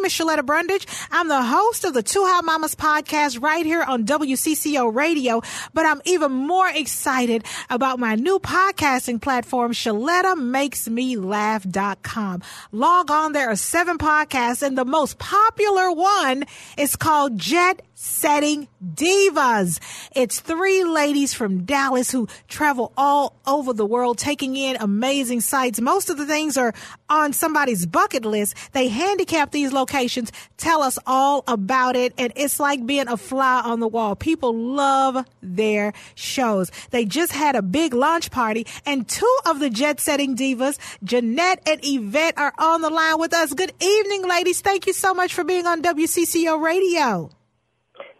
Name is Shaletta Brundage. I'm the host of the Two Hot Mamas podcast right here on WCCO Radio, but I'm even more excited about my new podcasting platform, ShalettaMakesMeLaugh.com. Log on. There are seven podcasts and the most popular one is called Jet Setting Divas. It's three ladies from Dallas who travel all over the world taking in amazing sights. Most of the things are on somebody's bucket list. They handicap these locations, tell us all about it, and it's like being a fly on the wall. People love their shows. They just had a big launch party, and two of the jet setting divas, Jeanette and Yvette, are on the line with us. Good evening, ladies. Thank you so much for being on WCCO Radio.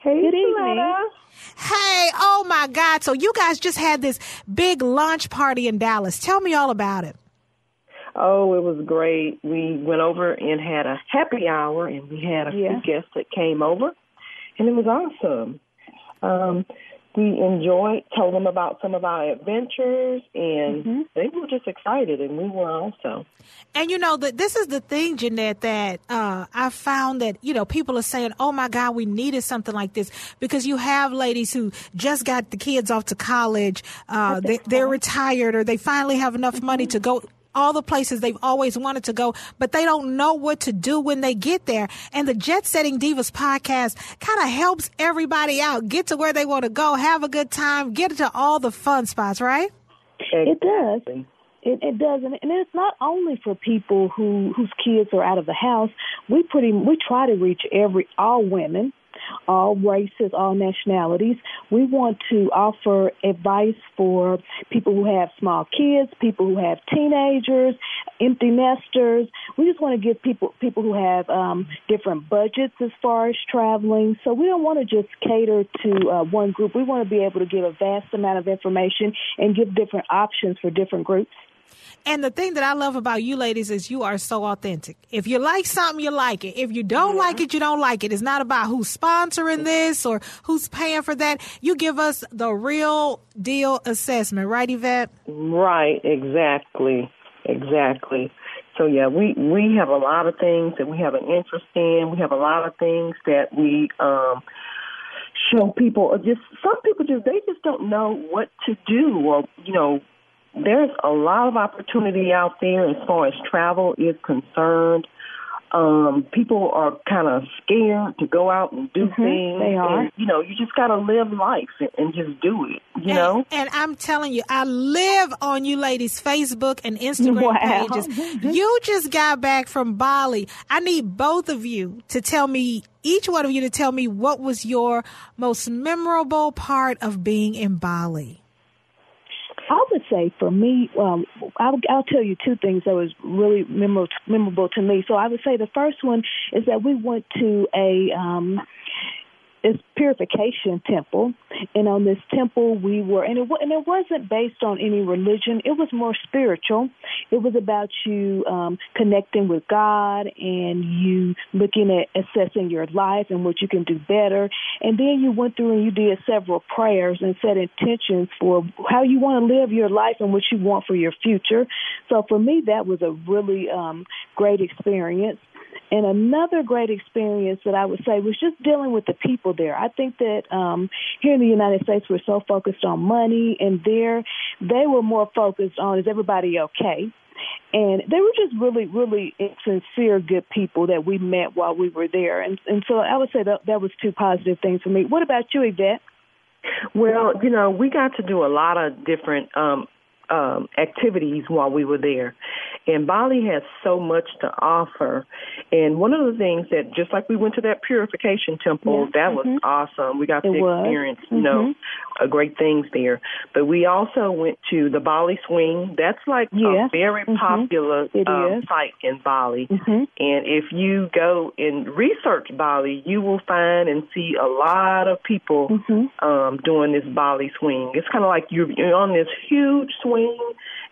Hey, Good evening. Hey, oh my God. So you guys just had this big launch party in Dallas. Tell me all about it. Oh, it was great. We went over and had a happy hour, and we had a yeah. few guests that came over, and it was awesome. Um, we enjoyed, told them about some of our adventures, and mm-hmm. they were just excited, and we were also. And you know that this is the thing, Jeanette, that uh, I found that you know people are saying, "Oh my God, we needed something like this," because you have ladies who just got the kids off to college, uh, they, they're retired, or they finally have enough money to go all the places they've always wanted to go, but they don't know what to do when they get there. And the Jet Setting Divas podcast kind of helps everybody out, get to where they want to go, have a good time, get to all the fun spots, right? It does. It, it does, and, and it's not only for people who whose kids are out of the house. We pretty we try to reach every all women all races, all nationalities. We want to offer advice for people who have small kids, people who have teenagers, empty nesters. We just want to give people people who have um, different budgets as far as traveling. So we don't want to just cater to uh, one group. We want to be able to give a vast amount of information and give different options for different groups. And the thing that I love about you ladies is you are so authentic. If you like something, you like it. If you don't yeah. like it, you don't like it. It's not about who's sponsoring this or who's paying for that. You give us the real deal assessment, right, Yvette? Right, exactly. Exactly. So yeah, we we have a lot of things that we have an interest in. We have a lot of things that we um show people just some people just they just don't know what to do or you know there's a lot of opportunity out there as far as travel is concerned. Um, people are kind of scared to go out and do mm-hmm, things. They are. And, you know, you just got to live life and, and, just do it. You and, know. And I'm telling you, I live on you ladies' Facebook and Instagram wow. pages. you just got back from Bali. I need both of you to tell me, each one of you to tell me what was your most memorable part of being in Bali. Say for me, um, I'll, I'll tell you two things that was really memorable, memorable to me. So I would say the first one is that we went to a um, this purification temple, and on this temple we were, and it and it wasn't based on any religion. It was more spiritual. It was about you um, connecting with God and you looking at assessing your life and what you can do better. And then you went through and you did several prayers and set intentions for how you want to live your life and what you want for your future. So for me, that was a really um, great experience. And another great experience that I would say was just dealing with the people there. I think that um, here in the United States, we're so focused on money, and there they were more focused on is everybody okay? And they were just really, really sincere, good people that we met while we were there. And, and so I would say that that was two positive things for me. What about you, Yvette? Well, you know, we got to do a lot of different um um, activities while we were there. And Bali has so much to offer. And one of the things that, just like we went to that purification temple, yeah. that mm-hmm. was awesome. We got it to experience, mm-hmm. you know, uh, great things there. But we also went to the Bali Swing. That's like a very Mhm. popular um, site in Bali. Mhm. And if you go and research Bali, you will find and see a lot of people Mhm. um, doing this Bali swing. It's kind of like you're, you're on this huge swing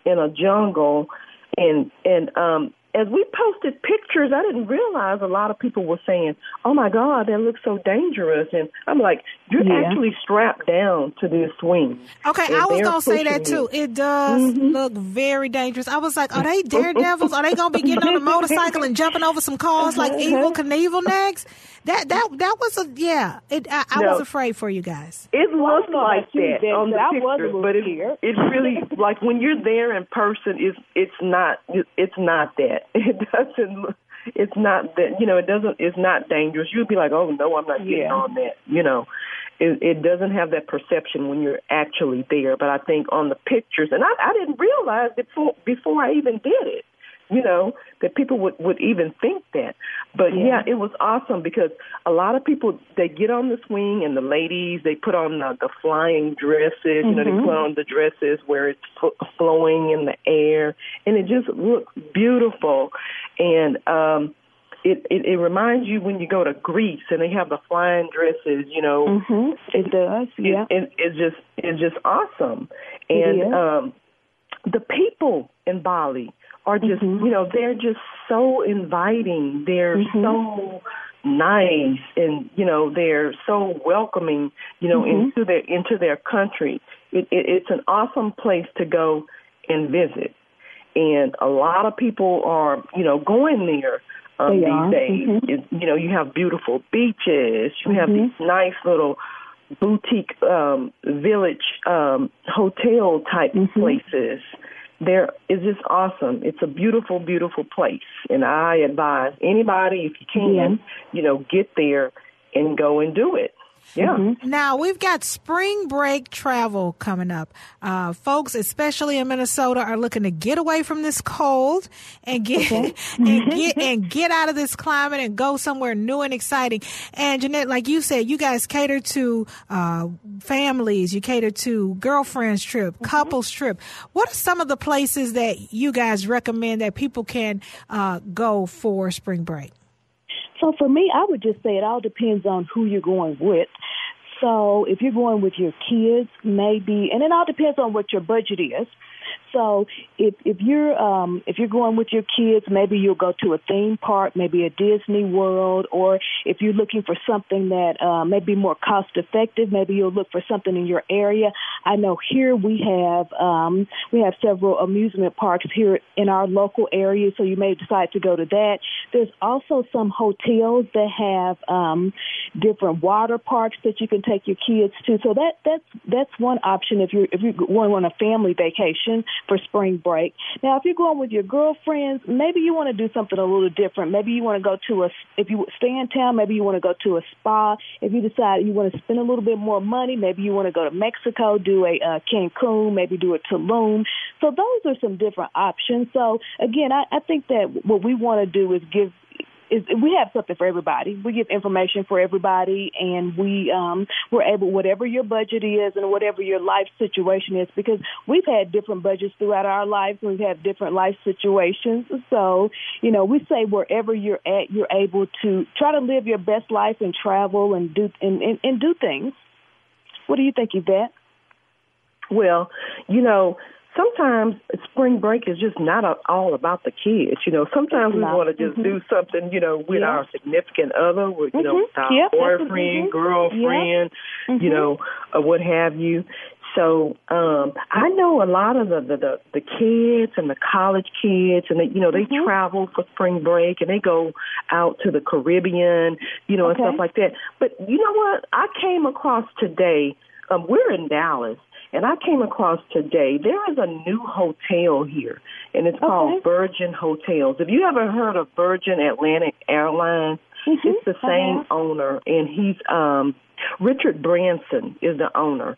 in a jungle, and and um, as we posted pictures, I didn't realize a lot of people were saying, "Oh my God, that looks so dangerous," and I'm like, "You're Yeah. actually strapped down to this swing." Okay, I was gonna say that too. you. It does Mhm. look very dangerous. I was like, are they daredevils? Are they gonna be getting on a motorcycle and jumping over some cars like Uh-huh. Evel Knievel next? That that that was a yeah. It I, I No. was afraid for you guys. It Well, looks like about you, that Deb, on the but I was a pictures, little but it, scared. it's really like when you're there in person. It's it's not it's not that. It doesn't. look- It's not that you know. It doesn't. It's not dangerous. You'd be like, oh no, I'm not getting Yeah. on that. You know, it, it doesn't have that perception when you're actually there. But I think on the pictures, and I, I didn't realize before before I even did it. You know that people would would even think that. But Yeah. yeah, it was awesome because a lot of people they get on the swing and the ladies they put on the, the flying dresses. You know they Mhm. put on the dresses where it's fl- flowing in the air and it just looks beautiful. And um, it, it it reminds you when you go to Greece and they have the flying dresses. You know, Mhm. It does. Yeah. it, it, it's just it's just awesome. And um the people in Bali are just Mhm. you know, they're just so inviting. They're Mhm. so nice and you know, they're so welcoming, you know, Mhm. into their into their country. It, it it's an awesome place to go and visit. And a lot of people are, you know, going there um, They these are. days. Mhm. It, you know, you have beautiful beaches. You have Mhm. these nice little boutique um village um hotel type Mhm. places there is just awesome it's a beautiful beautiful place and i advise anybody if you can you know get there and go and do it yeah Mhm. Now we've got spring break travel coming up. Uh, folks, especially in Minnesota, are looking to get away from this cold and get and get and get out of this climate and go somewhere new and exciting. And Jeanette, like you said, you guys cater to uh, families. You cater to girlfriends trip, couples trip. What are some of the places that you guys recommend that people can uh, go for spring break? So for me, I would just say it all depends on who you're going with. So if you're going with your kids, maybe, and it all depends on what your budget is. So if if you're um, if you're going with your kids, maybe you'll go to a theme park, maybe a Disney World, or if you're looking for something that uh, may be more cost effective, maybe you'll look for something in your area. I know here we have um, we have several amusement parks here in our local area, so you may decide to go to that. There's also some hotels that have um, different water parks that you can take your kids to. So that that's that's one option if you're if you're going on a family vacation for spring break. Now, if you're going with your girlfriends, maybe you want to do something a little different. Maybe you want to go to a if you stay in town, maybe you want to go to a spa. If you decide you want to spend a little bit more money, maybe you want to go to Mexico, do a uh, Cancun, maybe do a Tulum. So those are some different options. So again, I, I think that what we want to do is give is we have something for everybody. We give information for everybody, and we um, we're able whatever your budget is and whatever your life situation is, because we've had different budgets throughout our lives. We've had different life situations, so you know we say wherever you're at, you're able to try to live your best life and travel and do and, and, and do things. What do you think, Yvette? Well, you know, sometimes spring break is just not a, all about the kids. You know, sometimes we want to just Mhm. do something, you know, with Yeah. our significant other, with you know, Mhm. with our Yep, boyfriend, mhm. girlfriend, you Mhm. know, or what have you. So um I know a lot of the the the, kids and the college kids, and they, you know they Mhm. travel for spring break and they go out to the Caribbean, you know, Okay. and stuff like that. But you know what? I came across today. Um, we're in Dallas, and I came across today. There is a new hotel here, and it's Okay. called Virgin Hotels. Have you ever heard of Virgin Atlantic Airlines? Mhm. It's the same owner, and he's um Richard Branson is the owner.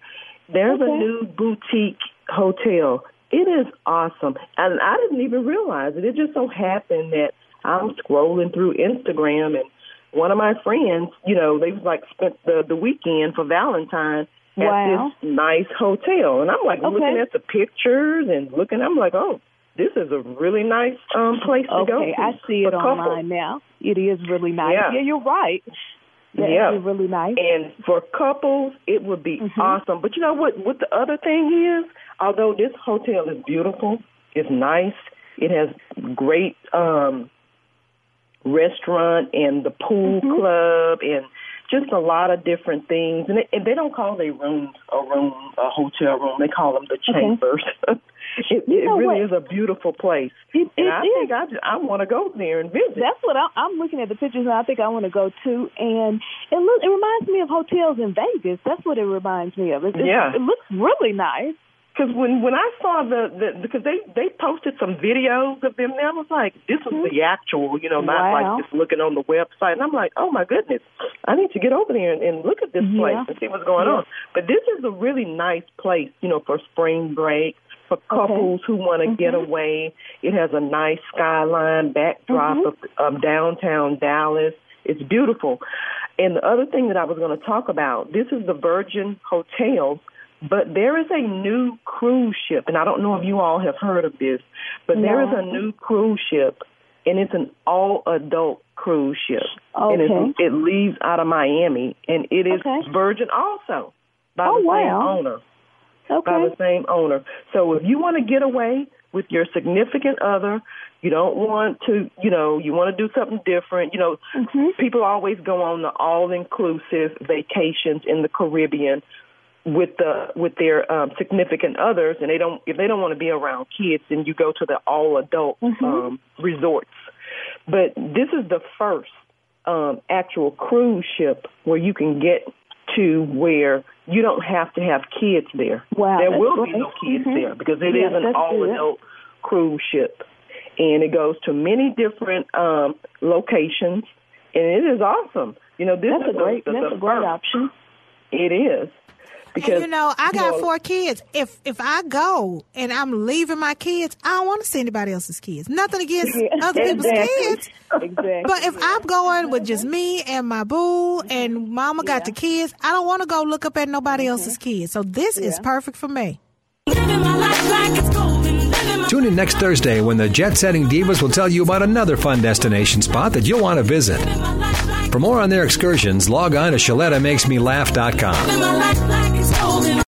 There's a new boutique hotel. It is awesome, and I didn't even realize it. It just so happened that I'm scrolling through Instagram, and one of my friends, you know, they was like spent the the weekend for Valentine's, wow. at this nice hotel. And I'm like okay. looking at the pictures and looking. I'm like, oh, this is a really nice um place to okay, go. Okay, I see it online now. It is really nice. Yeah, yeah you're right. That yeah, really nice. And for couples, it would be mm-hmm. awesome. But you know what? What the other thing is, although this hotel is beautiful, it's nice. It has great um restaurant and the pool mm-hmm. club and just a lot of different things. And they, and they don't call their rooms a room, a hotel room. They call them the chambers. Okay. it, you it really what? is a beautiful place. It, and I is. think I, just, I want to go there and visit. That's what I, I'm looking at the pictures, and I think I want to go too. And it look, it reminds me of hotels in Vegas. That's what it reminds me of. It, it, Yeah. it looks really nice. Because when when I saw the, the because they they posted some videos of them there, I was like, this is the actual, you know, not Mm-hmm. Wow. like just looking on the website. And I'm like, oh my goodness, I need to get over there and, and look at this place and see what's going Yeah. on. But this is a really nice place, you know, for spring break. For couples who want to get Mm-hmm. away, it has a nice skyline backdrop Mhm. of, of downtown Dallas. It's beautiful. And the other thing that I was going to talk about, this is the Virgin Hotel, but there is a new cruise ship, and I don't know if you all have heard of this, but there is a new cruise ship, and it's an all-adult cruise ship, and Okay. it, it leaves out of Miami, and it is Okay. Virgin also by Oh, the same wow. owner by the same owner. So if you want to get away with your significant other, you don't want to, you know, you want to do something different. You know, Mhm. people always go on the all-inclusive vacations in the Caribbean with the with their um, significant others, and they don't if they don't want to be around kids, then you go to the all-adult Mhm. um, resorts. But this is the first um, actual cruise ship where you can get to where you don't have to have kids there. Wow, there will be no kids Mhm. there because it Yeah, is an all adult cruise ship. And it goes to many different um locations and it is awesome. You know, this That's is a great. the, the, That's the a great first. option. It is. Because and you know, I got you know, four kids. If if I go and I'm leaving my kids, I don't want to see anybody else's kids. Nothing against other people's kids. Exactly. But if I'm going with just mm-hmm. me and my boo and mama got the kids, I don't want to go look up at nobody mm-hmm. else's kids. So this is perfect for me. Tune in next Thursday when the Jet Setting Divas will tell you about another fun destination spot that you'll want to visit. For more on their excursions, log on to ShalettaMakesMeLaugh.com.